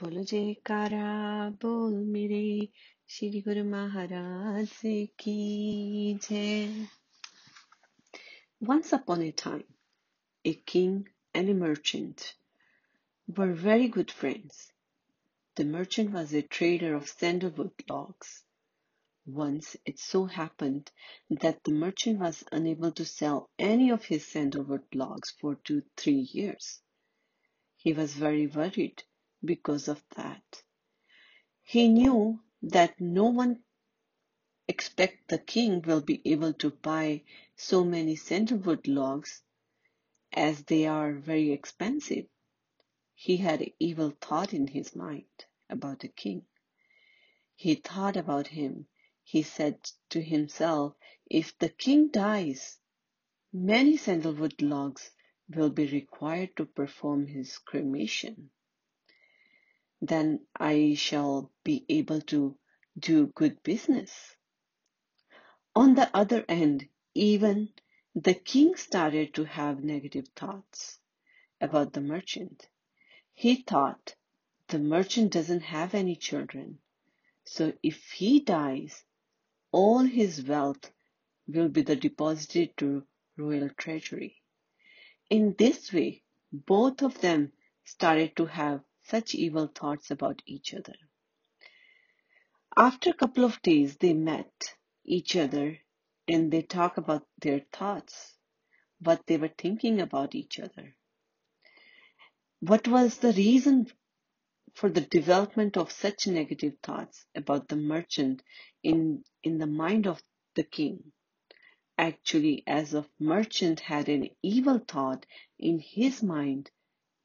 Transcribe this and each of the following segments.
बोलो जयकारा बोल मेरे श्री गुरु महाराज की जय Once upon a time, a king and a merchant were very good friends. The merchant was a trader of sandalwood logs. Once it so happened that the merchant was unable to sell any of his sandalwood logs for two, three years. He was very worried because of that. He knew that no one expect the king will be able to buy so many sandalwood logs as they are very expensive. He had an evil thought in his mind about the king. He thought about him. He said to himself, if the king dies, many sandalwood logs will be required to perform his cremation. Then I shall be able to do good business. On the other end, even the king started to have negative thoughts about the merchant. He thought the merchant doesn't have any children, so if he dies, all his wealth will be deposited to royal treasury. In this way, both of them started to have such evil thoughts about each other. After a couple of days, they met each other and they talk about their thoughts, what they were thinking about each other. What was the reason for the development of such negative thoughts about the merchant in, in the mind of the king? Actually, as of merchant had an evil thought in his mind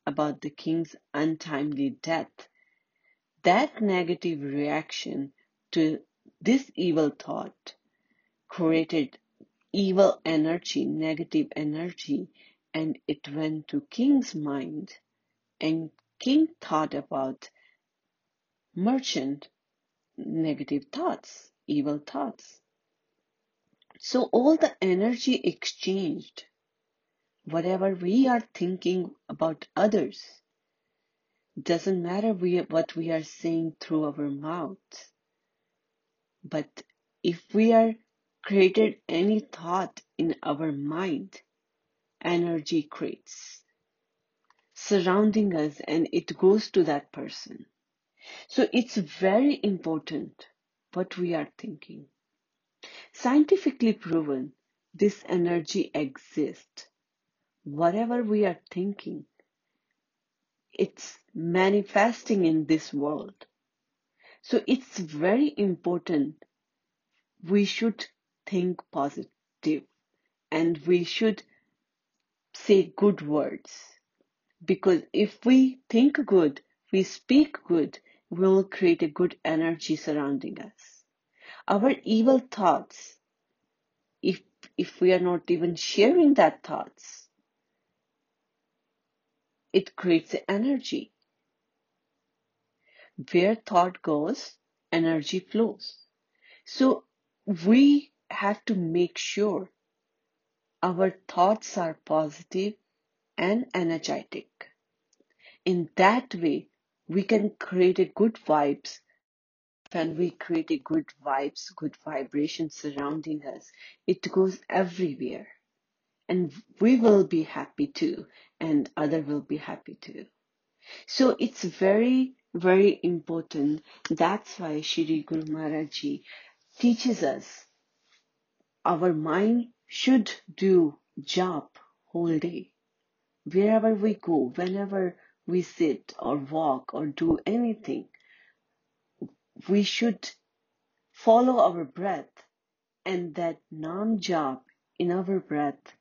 about the king's untimely death, that negative reaction to this evil thought created evil energy, negative energy, and it went to king's mind and king thought about merchant negative thoughts, evil thoughts. So all the energy exchanged, whatever we are thinking about others, doesn't matter we, what we are saying through our mouth. But if we are created any thought in our mind, energy creates surrounding us and it goes to that person. So it's very important what we are thinking. Scientifically proven, this energy exists. Whatever we are thinking, it's manifesting in this world. So it's very important. We should think positive and we should say good words. Because if we think good, we speak good, we will create a good energy surrounding us our evil thoughts, if, if we are not even sharing that thoughts, it creates energy. Where thought goes, energy flows. So we have to make sure our thoughts are positive and energetic. In that way, we can create a good vibes when we create a good vibes, good vibration surrounding us, it goes everywhere. And we will be happy too, and other will be happy too. So it's very, very important. That's why Shri Guru Maharaj Ji teaches us our mind should do job whole day. Wherever we go, whenever we sit or walk or do anything, we should follow our breath and that nam jap in our breath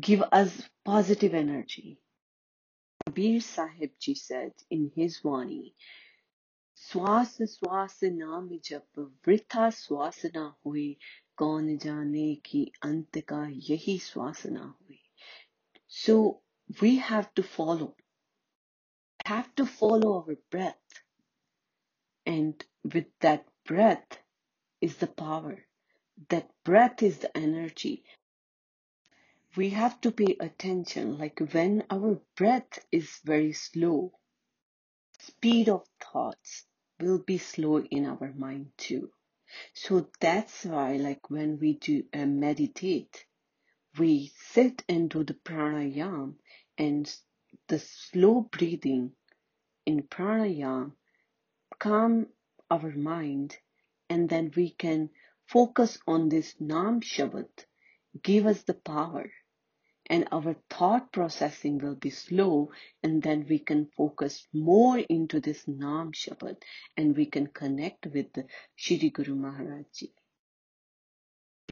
give us positive energy. Kabir Sahib ji said in his Wani, श्वास श्वास नाम जप वृथा श्वास ना हुए कौन जाने कि अंत का यही श्वास ना हुए so we have to follow have to follow our breath and with that breath is the power. That breath is the energy. We have to pay attention, like when our breath is very slow, speed of thoughts will be slow in our mind too. So that's why, like when we do uh, meditate, we sit and do the pranayam and the slow breathing in pranayam calm our mind and then we can focus on this Nam Shabad, give us the power and our thought processing will be slow and then we can focus more into this Nam Shabad and we can connect with Shri Guru Maharaj Ji.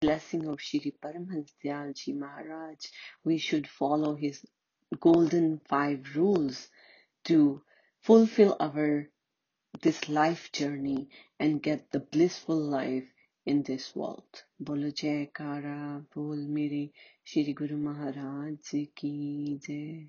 Blessing of Shri Paramhans Dayal Ji Maharaj, we should follow his golden five rules to fulfill our this life journey and get the blissful life in this world, Bolo Jaikara, Bol Mere Shri Guru Maharaj ki jai.